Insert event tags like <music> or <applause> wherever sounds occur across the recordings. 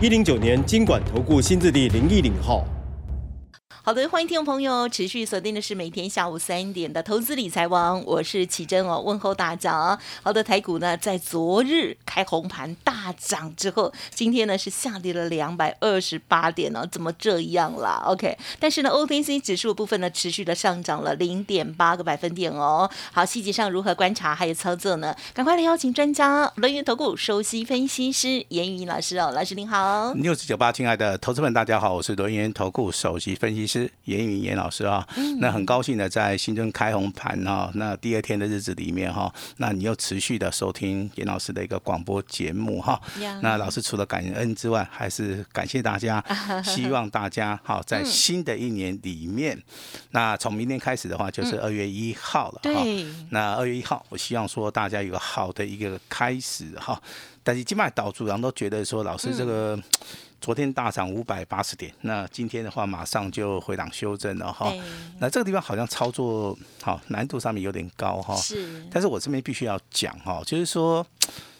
一零九年经管投顾新字第零一零号。好的，欢迎听众朋友持续锁定的是每天下午三点的投资理财王，我是奇珍哦，问候大家。好的，台股呢在昨日开红盘大涨之后，今天呢是下跌了两百二十八点哦，怎么这样啦？OK，但是呢，OTC 指数部分呢持续的上涨了零点八个百分点哦。好，细节上如何观察还有操作呢？赶快来邀请专家，轮源投顾首席分析师严云老师哦，老师您好。六十九八，亲爱的投资们，大家好，我是轮源投顾首席分析师。严云严老师啊，那很高兴的在新春开红盘哈，那第二天的日子里面哈，那你又持续的收听严老师的一个广播节目哈。那老师除了感恩之外，还是感谢大家，<laughs> 希望大家好在新的一年里面，那从明天开始的话就是二月一号了哈。那二月一号，我希望说大家有个好的一个开始哈。但是今麦岛主人都觉得说，老师这个。昨天大涨五百八十点，那今天的话马上就回档修正了哈。那这个地方好像操作好难度上面有点高哈。是。但是我这边必须要讲哈，就是说。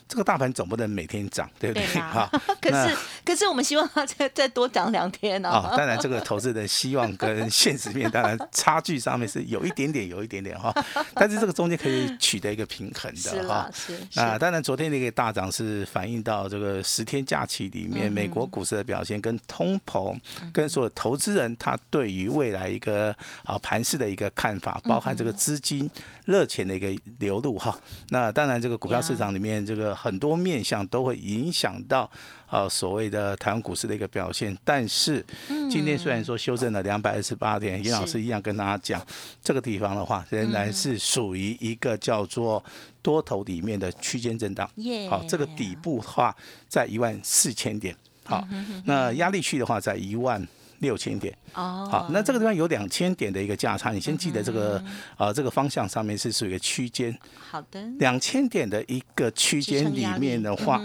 这个大盘总不能每天涨，对不对？哈，<laughs> 可是可是我们希望它再 <laughs> 再多涨两天呢。啊，当然这个投资的希望跟现实面当然差距上面是有一点点，有一点点哈。<laughs> 但是这个中间可以取得一个平衡的哈。是啊，当然昨天那个大涨是反映到这个十天假期里面美国股市的表现，跟通膨，跟所有投资人他对于未来一个啊盘势的一个看法，包含这个资金热钱的一个流入哈。那当然这个股票市场里面这个。很多面向都会影响到呃所谓的台湾股市的一个表现，但是今天虽然说修正了两百二十八点，严老师一样跟大家讲，这个地方的话仍然是属于一个叫做多头里面的区间震荡。好，这个底部的话在一万四千点，好，那压力区的话在一万。六千点。哦，好，那这个地方有两千点的一个价差，你先记得这个呃这个方向上面是属于一个区间。好的，两千点的一个区间里面的话，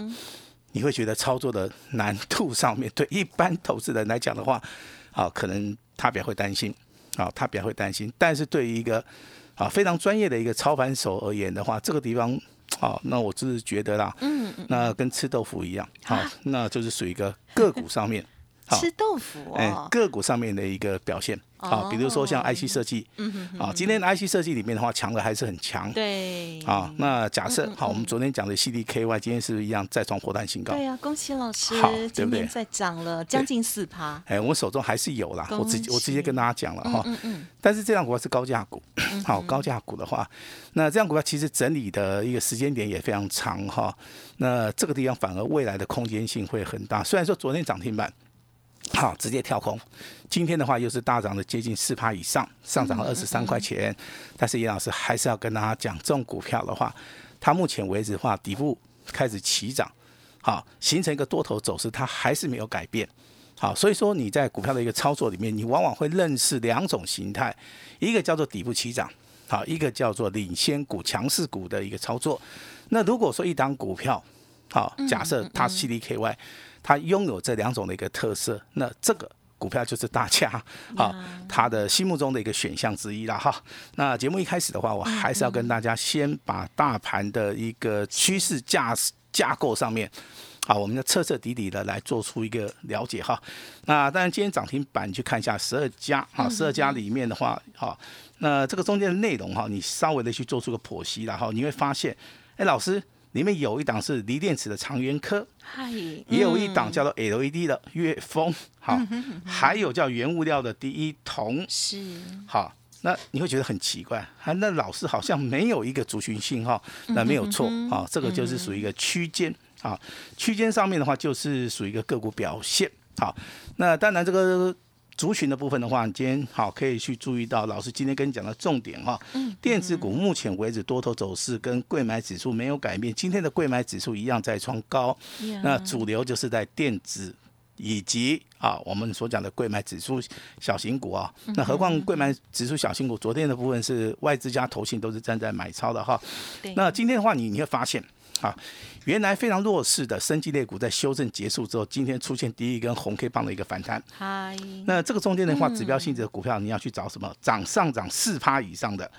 你会觉得操作的难度上面对一般投资人来讲的话，啊，可能他比较会担心，啊，他比较会担心。但是对于一个啊非常专业的一个操盘手而言的话，这个地方，好，那我只是觉得啦，嗯嗯，那跟吃豆腐一样，好，那就是属于一个个股上面。吃豆腐哦，个股上面的一个表现，好，比如说像 IC 设计，嗯啊，今天的 IC 设计里面的话，强的还是很强，对，啊，那假设好，我们昨天讲的 CDKY，今天是不是一样再创破蛋新高？对呀，恭喜老师，好，对不对？再涨了将近四趴，哎，我手中还是有啦，我直我直接跟大家讲了哈，嗯嗯，但是这样股票是高价股，好，高价股的话，那这样股票其实整理的一个时间点也非常长哈，那这个地方反而未来的空间性会很大，虽然说昨天涨停板。好，直接跳空。今天的话又是大涨的接近四趴以上，上涨了二十三块钱。但是严老师还是要跟大家讲，这种股票的话，它目前为止的话，底部开始起涨，好，形成一个多头走势，它还是没有改变。好，所以说你在股票的一个操作里面，你往往会认识两种形态，一个叫做底部起涨，好，一个叫做领先股、强势股的一个操作。那如果说一档股票，好，假设它 CDKY。它拥有这两种的一个特色，那这个股票就是大家啊，<laughs> 他的心目中的一个选项之一了哈。那节目一开始的话，我还是要跟大家先把大盘的一个趋势架架构上面，啊，我们要彻彻底底的来做出一个了解哈。那当然，今天涨停板去看一下十二家啊，十二家里面的话，哈，那这个中间的内容哈，你稍微的去做出个剖析然后，你会发现，哎，老师。里面有一档是锂电池的长源科，嗨，也有一档叫做 LED 的岳峰，好，还有叫原物料的第一铜，是，好，那你会觉得很奇怪，啊，那老师好像没有一个族群信号，那没有错，啊，这个就是属于一个区间，啊，区间上面的话就是属于一个个股表现，好，那当然这个族群的部分的话，你今天好可以去注意到老师今天跟你讲的重点哈。嗯。电子股目前为止多头走势跟贵买指数没有改变，今天的贵买指数一样在创高。那主流就是在电子以及啊我们所讲的贵买指数小型股啊。那何况贵买指数小型股昨天的部分是外资加投信都是站在买超的哈。那今天的话，你你会发现。啊，原来非常弱势的生技类股，在修正结束之后，今天出现第一根红 K 棒的一个反弹。嗨，那这个中间的话，指标性质的股票，你要去找什么？涨上涨四趴以上的，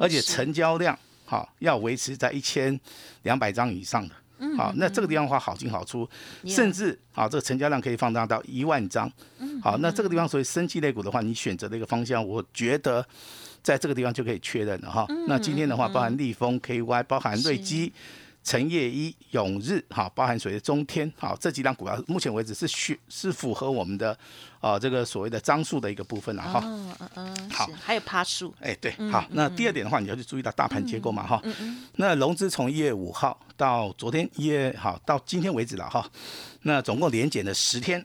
而且成交量好要维持在一千两百张以上的。好，那这个地方的话好进好出，甚至啊，这个成交量可以放大到一万张。好，那这个地方所以生技类股的话，你选择的一个方向，我觉得在这个地方就可以确认了哈。那今天的话，包含立丰 KY，包含瑞基。成业一、永日，哈，包含所谓的中天，哈，这几档股票目前为止是需是符合我们的，啊，这个所谓的张数的一个部分了，哈。嗯嗯嗯。好，还有趴数。哎，对，好，那第二点的话，你要去注意到大盘结构嘛，哈。嗯嗯。那融资从一月五号到昨天一月，好，到今天为止了，哈。那总共连减了十天。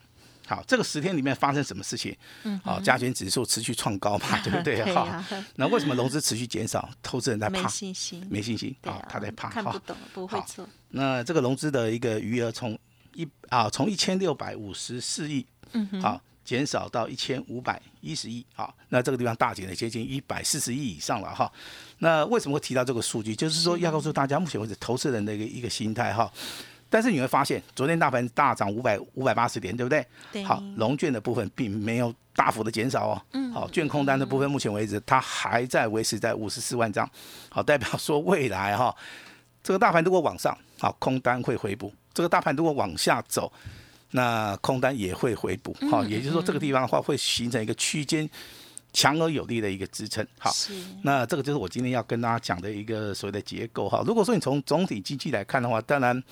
好，这个十天里面发生什么事情？嗯，好，加权指数持续创高嘛，对不对？<laughs> 哈，<laughs> 那为什么融资持续减少？投资人在怕，没信心，没信心啊，他在怕，看不懂，不会做。那这个融资的一个余额从一啊，从一千六百五十四亿，嗯哼，好，减少到一千五百一十亿，好，那这个地方大减了接近一百四十亿以上了哈。那为什么会提到这个数据？就是说要告诉大家，目前为止投资人的一个一个心态哈。但是你会发现，昨天大盘大涨五百五百八十点，对不对？对。好，龙券的部分并没有大幅的减少哦。嗯。好，券空单的部分，目前为止它还在维持在五十四万张。好，代表说未来哈，<laughs> 这个大盘如果往上，好，空单会回补；这个大盘如果往下走，那空单也会回补。好，也就是说这个地方的话会形成一个区间强而有力的一个支撑。好。那这个就是我今天要跟大家讲的一个所谓的结构哈。如果说你从总体经济来看的话，当然。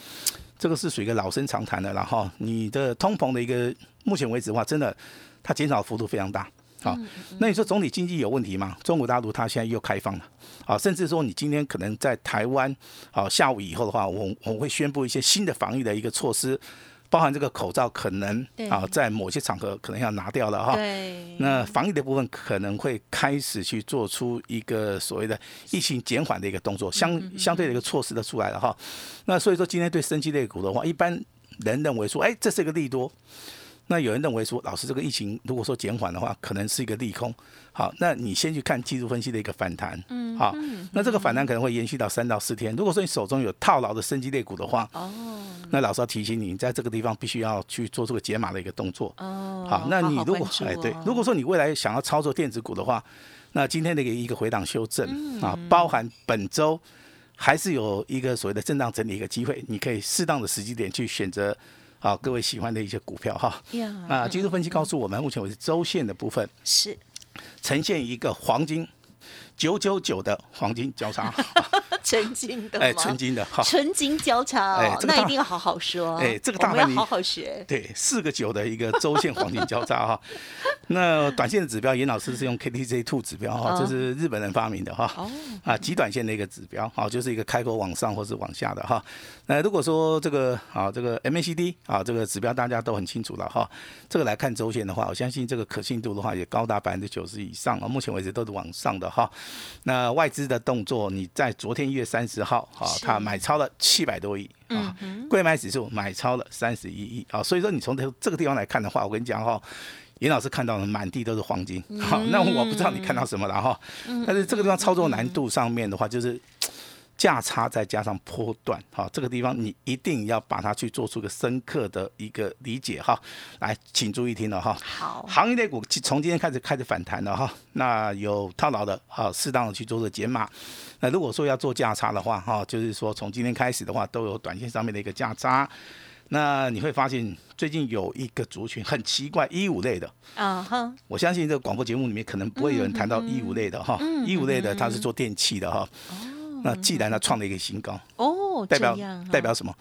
这个是属于一个老生常谈的，然后你的通膨的一个目前为止的话，真的它减少幅度非常大。好，那你说总体经济有问题吗？中国大陆它现在又开放了，啊，甚至说你今天可能在台湾，啊下午以后的话，我我会宣布一些新的防疫的一个措施。包含这个口罩可能啊，在某些场合可能要拿掉了哈。那防疫的部分可能会开始去做出一个所谓的疫情减缓的一个动作，相相对的一个措施的出来了哈。那所以说今天对升级类股的话，一般人认为说，哎，这是一个利多。那有人认为说，老师这个疫情如果说减缓的话，可能是一个利空。好，那你先去看技术分析的一个反弹。嗯。好，那这个反弹可能会延续到三到四天。如果说你手中有套牢的升级类股的话，哦。那老师要提醒你，在这个地方必须要去做这个解码的一个动作。哦。好，那你如果哎对，如果说你未来想要操作电子股的话，那今天的一个回档修正啊，包含本周还是有一个所谓的震荡整理一个机会，你可以适当的时机点去选择。好，各位喜欢的一些股票哈，啊，技术分析告诉我们，目前为止周线的部分是。呈现一个黄金九九九的黄金交叉。<laughs> 纯金的哎，纯金的哈，纯金交叉哎，那一定要好好说。哎，这个大盘要好好学。对，四个九的一个周线黄金交叉哈。<laughs> 那短线的指标，严老师是用 KTZ Two 指标哈，这是日本人发明的哈。哦。啊，极短线的一个指标，好，就是一个开口往上或是往下的哈。那如果说这个啊，这个 MACD 啊，这个指标大家都很清楚了哈。这个来看周线的话，我相信这个可信度的话也高达百分之九十以上啊。目前为止都是往上的哈。那外资的动作，你在昨天一。月三十号，哈，他买超了七百多亿啊，贵买指数买超了三十一亿啊，所以说你从这这个地方来看的话，我跟你讲哈，严老师看到的满地都是黄金，好，那我不知道你看到什么了哈，但是这个地方操作难度上面的话，就是。价差再加上波段，哈，这个地方你一定要把它去做出个深刻的一个理解，哈。来，请注意听了，哈。好。行业类股从今天开始开始反弹了，哈。那有套牢的，哈，适当的去做个减码。那如果说要做价差的话，哈，就是说从今天开始的话，都有短线上面的一个价差。那你会发现最近有一个族群很奇怪，一五类的。啊哈。我相信这个广播节目里面可能不会有人谈到一五类的，哈。一五类的它是做电器的，哈。那既然它创了一个新高哦，代表代表什么？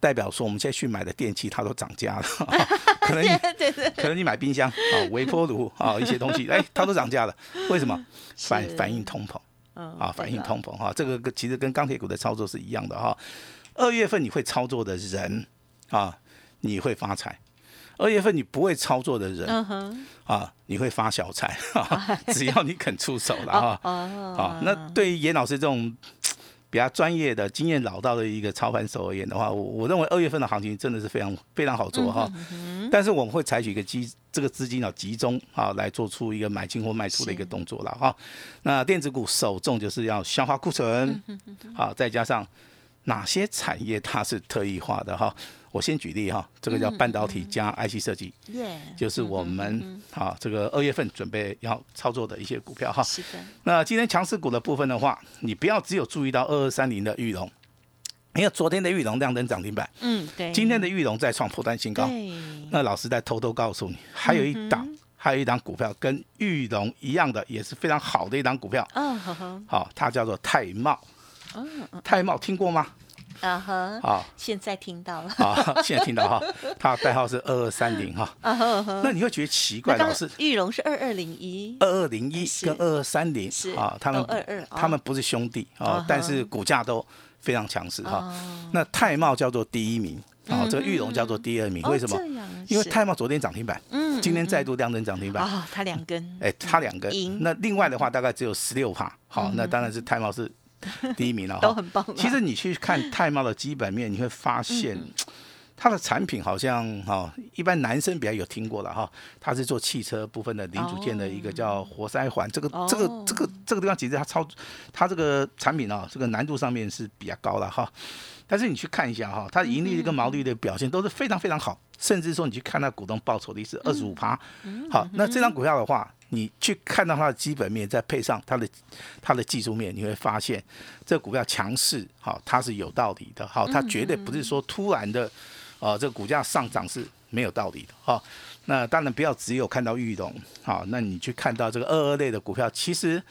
代表说我们现在去买的电器它都涨价了，<laughs> 可能对对，可能你买冰箱啊、微波炉啊一些东西，<laughs> 哎，它都涨价了，为什么？反反映通膨，啊，反映通膨哈，这个其实跟钢铁股的操作是一样的哈。二月份你会操作的人啊，你会发财。二月份你不会操作的人啊，你会发小财，<laughs> 只要你肯出手了哈。哦，好，那对于严老师这种比较专业的、经验老道的一个操盘手而言的话，我我认为二月份的行情真的是非常非常好做哈。但是我们会采取一个基这个资金要集中啊，来做出一个买进或卖出的一个动作了哈。那电子股首重就是要消化库存，好，再加上哪些产业它是特异化的哈。我先举例哈，这个叫半导体加 IC 设计，耶，就是我们啊这个二月份准备要操作的一些股票哈。是的，那今天强势股的部分的话，你不要只有注意到二二三零的玉龙，因为昨天的玉龙亮灯涨停板，嗯，对，今天的玉龙再创破单新高。那老师在偷偷告诉你，还有一档，还有一档股票跟玉龙一样的，也是非常好的一档股票，嗯好，它叫做泰茂。嗯嗯泰茂听过吗？啊哈，好，现在听到了，好，现在听到哈，它代号是二二三零哈。啊那你会觉得奇怪，那刚老师。玉龙是二二零一，二二零一跟二二三零是。啊，他们都22哦。他们不是兄弟啊但是股价都非常强势哈。哦。那泰茂叫做第一名，啊，这个玉龙叫做第二名，为什么？因为是泰茂昨天涨停板，嗯今天再度亮灯涨停板，啊，它两根，哎，它两根。那另外的话大概只有十六帕，好，那当然是泰茂是 <laughs> 第一名了哈。都很棒啊其实你去看泰茂的基本面，你会发现。嗯它的产品好像哈、一般男生比较有听过了哈，它是做汽车部分的零组件的一个叫活塞环，这个这个哦这个这个地方其实它操它这个产品啊，这个难度上面是比较高的哈。但是你去看一下哈，它的盈利跟毛利率的表现都是非常非常好，甚至说你去看它股东报酬率是二十五趴。好，那这张股票的话，你去看到它的基本面，再配上它的它的技术面，你会发现这股票强势，好，它是有道理的，好，它绝对不是说突然的。啊，这个股价上涨是没有道理的哈、那当然不要只有看到玉龙，好，那你去看到这个二二类的股票，其实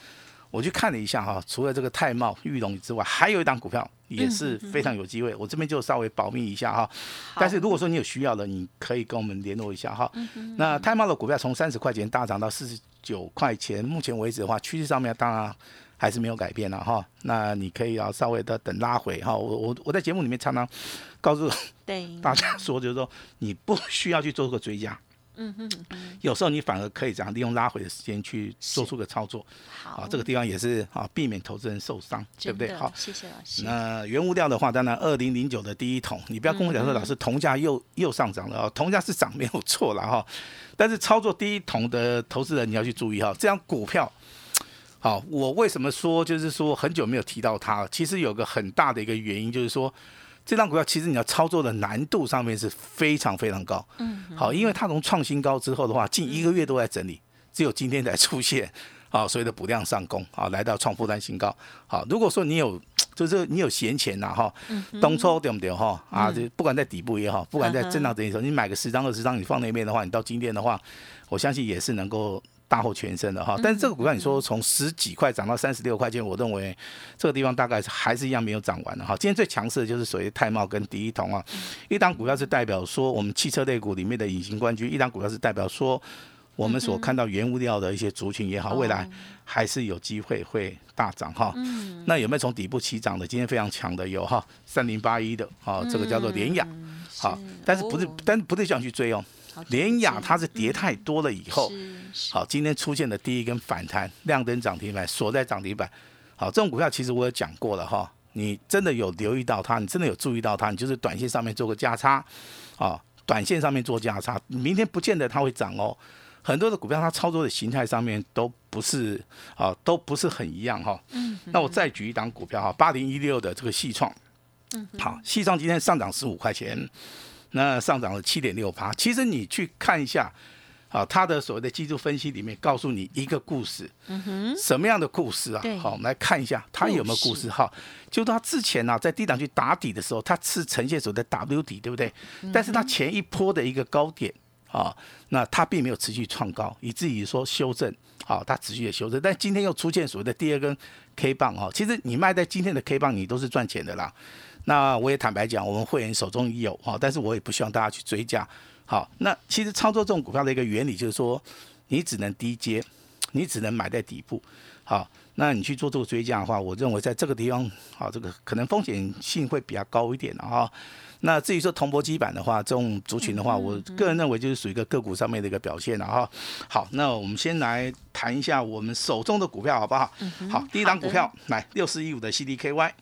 我去看了一下哈、除了这个泰茂、玉龙之外，还有一档股票也是非常有机会，我这边就稍微保密一下哈、但是如果说你有需要的，你可以跟我们联络一下哈、那泰茂的股票从三十块钱大涨到四十九块钱，目前为止的话，趋势上面当然。还是没有改变了哈，那你可以要稍微的等拉回哈。我我我在节目里面常常告诉，大家说，就是说你不需要去做个追加，嗯有时候你反而可以这样利用拉回的时间去做出个操作好啊，，这个地方也是啊，避免投资人受伤，对不对？好，谢谢老师，那原物料的话，当然二零零九的第一桶，你不要跟我讲说嗯老师铜价又又上涨了啊，铜价是涨没有错了哈，但是操作第一桶的投资人你要去注意哈，这样股票。好，我为什么说就是说很久没有提到它？其实有个很大的一个原因，就是说这张股票其实你要操作的难度上面是非常非常高。嗯，好，因为它从创新高之后的话，近一个月都在整理，只有今天才出现啊，所以的补量上攻啊，来到创破单新高。好，如果说你有就是你有闲钱呐哈，东抽对不对哈？啊，就不管在底部也好，不管在震荡整理的时候，你买个十张二十张，你放那边的话，你到今天的话，我相信也是能够。大获全胜的哈，但是这个股票你说从十几块涨到三十六块钱，我认为这个地方大概还是一样没有涨完的哈。今天最强势的就是属于泰茂跟第一铜啊，一档股票是代表说我们汽车类股里面的隐形冠军，一档股票是代表说我们所看到原物料的一些族群也好，未来还是有机会会大涨哈。那有没有从底部起涨的？今天非常强的有哈，三零八一的哈，这个叫做联雅，好，但是不是，但是不是这样去追哦。联雅它是跌太多了以后，好，今天出现的第一根反弹，亮灯涨停板，锁在涨停板。好，这种股票其实我有讲过了哈，你真的有留意到它，你真的有注意到它，你就是短线上面做个价差，啊，短线上面做价差，明天不见得它会涨哦。很多的股票它操作的形态上面都不是啊，都不是很一样哈。嗯。那我再举一档股票哈，八零一六的这个细创，嗯，好，细创今天上涨十五块钱。那上涨了七点六八，其实你去看一下，啊，它的所谓的技术分析里面告诉你一个故事，嗯哼，什么样的故事啊？好，我们来看一下它有没有故事哈。就它之前呢、啊，在低档去打底的时候，它是呈现所谓的 W 底，对不对？但是它前一波的一个高点啊，那它并没有持续创高，以至于说修正，好，它持续的修正，但今天又出现所谓的第二根 K 棒哈，其实你卖在今天的 K 棒，你都是赚钱的啦。那我也坦白讲，我们会员手中有哈，但是我也不希望大家去追加。好，那其实操作这种股票的一个原理就是说，你只能低接，你只能买在底部。好，那你去做这个追加的话，我认为在这个地方，好，这个可能风险性会比较高一点的哈。那至于说铜箔基板的话，这种族群的话，我个人认为就是属于一个个股上面的一个表现了哈。好，那我们先来谈一下我们手中的股票好不好？好，第一档股票来六四一五的 CDKY，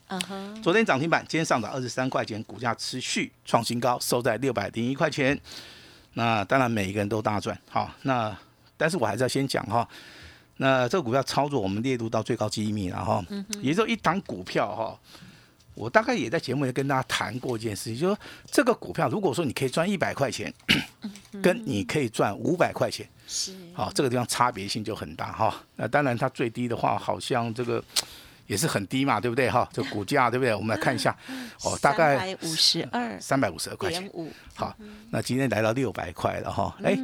昨天涨停板，今天上涨二十三块钱，股价持续创新高，收在六百零一块钱。那当然每一个人都大赚，好，那但是我还是要先讲哈。那这个股票操作，我们列入到最高机密了哈。也就一档股票哈，我大概也在节目里跟大家谈过一件事情，就是说这个股票，如果说你可以赚一百块钱，跟你可以赚五百块钱，是，好，这个地方差别性就很大哈。那当然它最低的话，好像这个也是很低嘛，对不对哈？这股价对不对？我们来看一下，哦，大概五十二，三百五十二块钱。好，那今天来到六百块了哈，哎，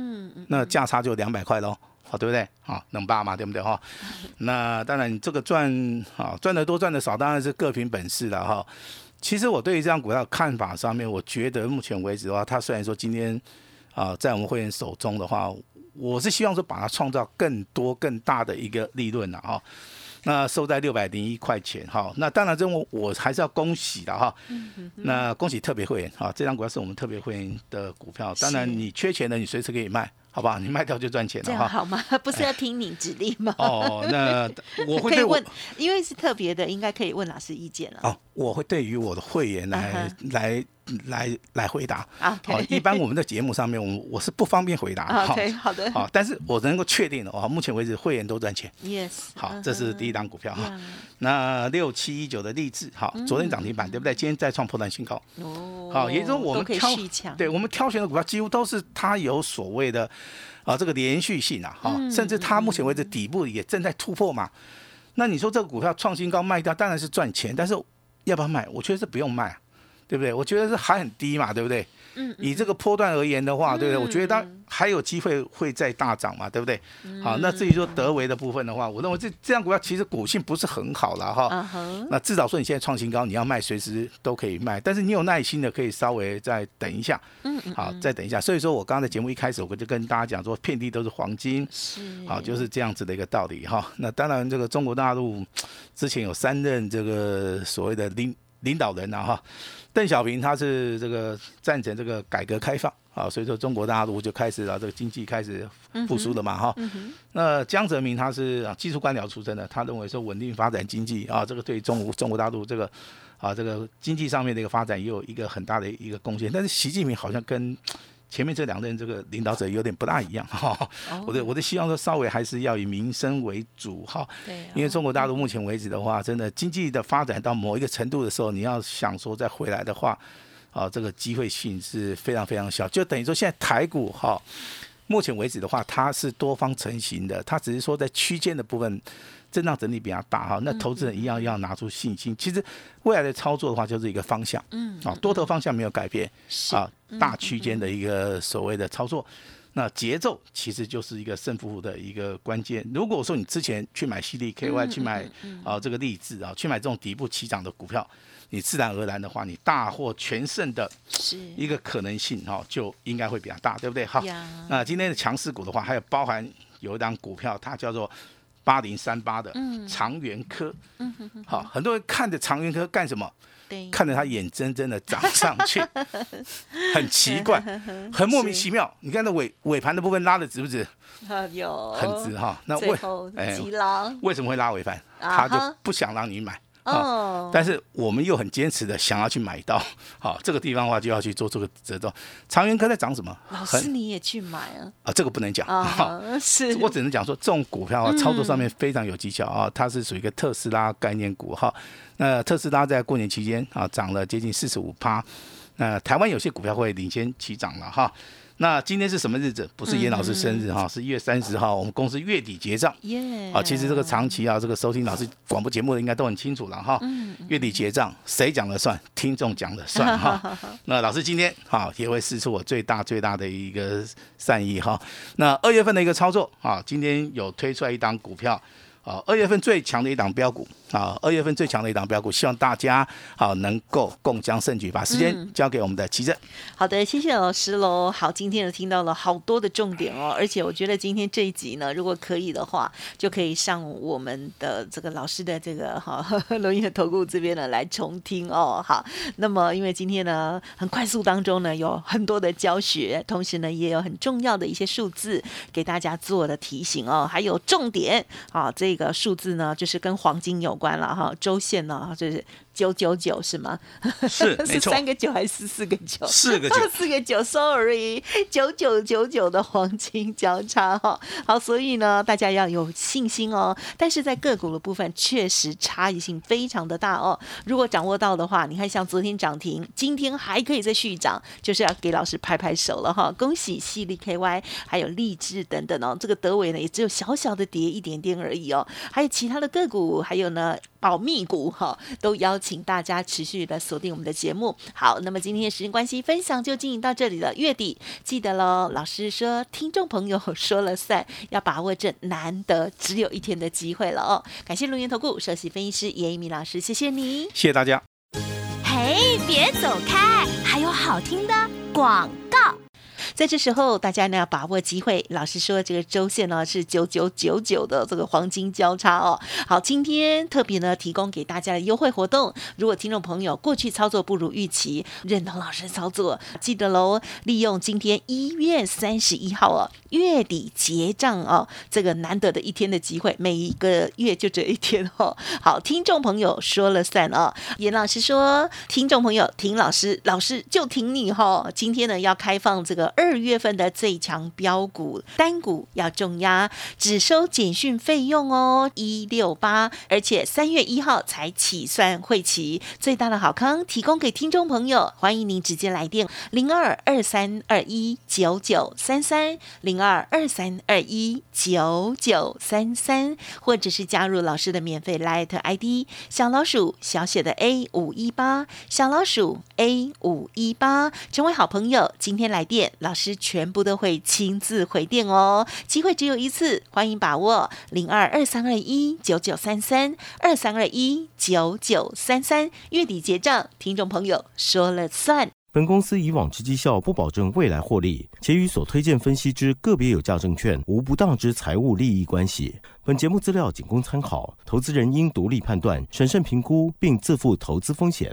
那价差就两百块喽，好，对不对？好，能霸嘛，对不对哈？<laughs> 那当然，这个赚啊，赚的多赚的少，当然是各凭本事了哈。其实我对于这张股票看法上面，我觉得目前为止的话，它虽然说今天啊在我们会员手中的话，我是希望说把它创造更多更大的一个利润了哈。那收在六百零一块钱哈，那当然这我我还是要恭喜的哈。那恭喜特别会员哈，这张股票是我们特别会员的股票，当然你缺钱的你随时可以卖，好不好？你卖掉就赚钱了哈。样好吗？<laughs> 不是要听你指令吗？哦，那我会我可以问，因为是特别的，应该可以问老师意见了。哦，我会对于我的会员来、嗯来来来回答。好，一般我们的节目上面，我我是不方便回答。哈 OK，好的好，但是我能够确定的哦，目前为止会员都赚钱。Yes，好，嗯这是第一档股票哈。嗯那六七一九的励志，好，昨天涨停板对不对？今天再创破断新高。哦，好，也就是说我都可以对我们挑选的股票几乎都是它有所谓的啊这个连续性啊，哈、嗯甚至它目前为止底部也正在突破嘛。那你说这个股票创新高卖掉当然是赚钱，但是要不要卖？我觉得是不用卖、啊，对不对？我觉得是还很低嘛，对不对？嗯，以这个波段而言的话，对不对？嗯我觉得它还有机会会再大涨嘛，对不对？好，那至于说德维的部分的话，我认为这这样股票其实股性不是很好了哈。那至少说你现在创新高，你要卖随时都可以卖，但是你有耐心的可以稍微再等一下，嗯嗯，好，再等一下。所以说我刚刚在节目一开始我就跟大家讲说，遍地都是黄金，是，好，就是这样子的一个道理哈。那当然，这个中国大陆之前有三任这个所谓的领领导人啊哈，邓小平他是这个赞成这个改革开放啊，所以说中国大陆就开始啊这个经济开始复苏了嘛哈。那江泽民他是啊技术官僚出身的，他认为说稳定发展经济啊，这个对中国中国大陆这个啊这个经济上面的一个发展也有一个很大的一个贡献。但是习近平好像跟前面这两任这个领导者有点不大一样 <laughs> 哈。哦我的我的希望说稍微还是要以民生为主哈。对啊，因为中国大陆目前为止的话，真的经济的发展到某一个程度的时候，你要想说再回来的话，啊，这个机会性是非常非常小。就等于说现在台股哈，目前为止的话，它是多方成型的，它只是说在区间的部分震荡整理比较大哈。那投资人一样要拿出信心。其实未来的操作的话，就是一个方向，嗯，啊，多头方向没有改变是啊，大区间的一个所谓的操作。那节奏其实就是一个胜负的一个关键。如果说你之前去买 CDKY，去买啊这个励志啊，去买这种底部起涨的股票，你自然而然的话，你大获全胜的是一个可能性哈，就应该会比较大，对不对？好，那今天的强势股的话，还有包含有一档股票，它叫做八零三八的长源科。嗯哼哼，好，很多人看着长源科干什么？对，看着它眼睁睁的涨上去，<laughs> 很奇怪，<laughs> 很莫名其妙。你看那尾尾盘的部分拉的直不直？啊有很直哈。那为哎为什么会拉尾盘？他就不想让你买。哦，但是我们又很坚持的想要去买到，<laughs> 好，这个地方的话就要去做这个折中。长源科在涨什么？老师你也去买啊？啊，这个不能讲。啊，是，我只能讲说，这种股票啊，操作上面非常有技巧啊，它是属于一个特斯拉概念股哈。那特斯拉在过年期间啊，涨了接近四十五趴。那台湾有些股票会领先起涨了哈。那今天是什么日子？不是严老师生日哈，是一月三十号，我们公司月底结账。耶，啊，其实这个长期啊，这个收听老师广播节目的应该都很清楚了哈。月底结账，谁讲了算？听众讲了算哈。<laughs> 那老师今天哈也会试出我最大最大的一个善意哈。那二月份的一个操作啊，今天有推出来一档股票啊，二月份最强的一档标股，好，二月份最强的一档标股，希望大家好能够共襄盛举，把时间交给我们的奇正。好的，谢谢老师喽。好，今天呢听到了好多的重点哦，而且我觉得今天这一集呢，如果可以的话，就可以上我们的这个老师的这个哈 <laughs> 龙岩投顾这边呢来重听哦。好，那么因为今天呢很快速当中呢有很多的教学，同时呢也有很重要的一些数字给大家做的提醒哦，还有重点啊，这个数字呢就是跟黄金有关了哈，周线呢就是九九九是吗？是 <laughs> 是三个九还是四个九？四个九，<laughs> 四个九，sorry，九九九九的黄金交叉哈。好，所以呢，大家要有信心哦。但是在个股的部分，确实差异性非常的大哦。如果掌握到的话，你看像昨天涨停，今天还可以再续涨，就是要给老师拍拍手了哈。恭喜犀利 KY，还有励志等等哦。这个德伟呢，也只有小小的跌一点点而已哦。还有其他的个股，还有呢。保密股哈，都邀请大家持续的锁定我们的节目。好，那么今天的时间关系，分享就进行到这里了。月底记得喽，老师说听众朋友说了算，要把握这难得只有一天的机会了哦。感谢龙岩投顾首席分析师严一鸣老师，谢谢你，谢谢大家。嘿，别走开，还有好听的广告。在这时候，大家呢要把握机会。老师说，这个周线呢是九九九九的这个黄金交叉哦。好，今天特别呢提供给大家的优惠活动。如果听众朋友过去操作不如预期，认同老师操作，记得喽，利用今天一月三十一号哦，月底结账哦，这个难得的一天的机会，每一个月就这一天哦。好，听众朋友说了算哦。严老师说，听众朋友听老师，老师就听你哈。今天呢要开放这个。二二月份的最强标股单股要重压，只收简讯费用哦，一六八，而且三月一号才起算会期，最大的好康提供给听众朋友，欢迎您直接来电零二二三二一九九三三零二二三二一九九三三，或者是加入老师的免费 Light ID 小老鼠小写的 A 五一八小老鼠 A 五一八，成为好朋友，今天来电。老师全部都会亲自回电哦，机会只有一次，欢迎把握零二二三二一九九三三二三二一九九三三，月底结账，听众朋友说了算。本公司以往之绩效不保证未来获利，且与所推荐分析之个别有价证券无不当之财务利益关系。本节目资料仅供参考，投资人应独立判断、审慎评估，并自负投资风险。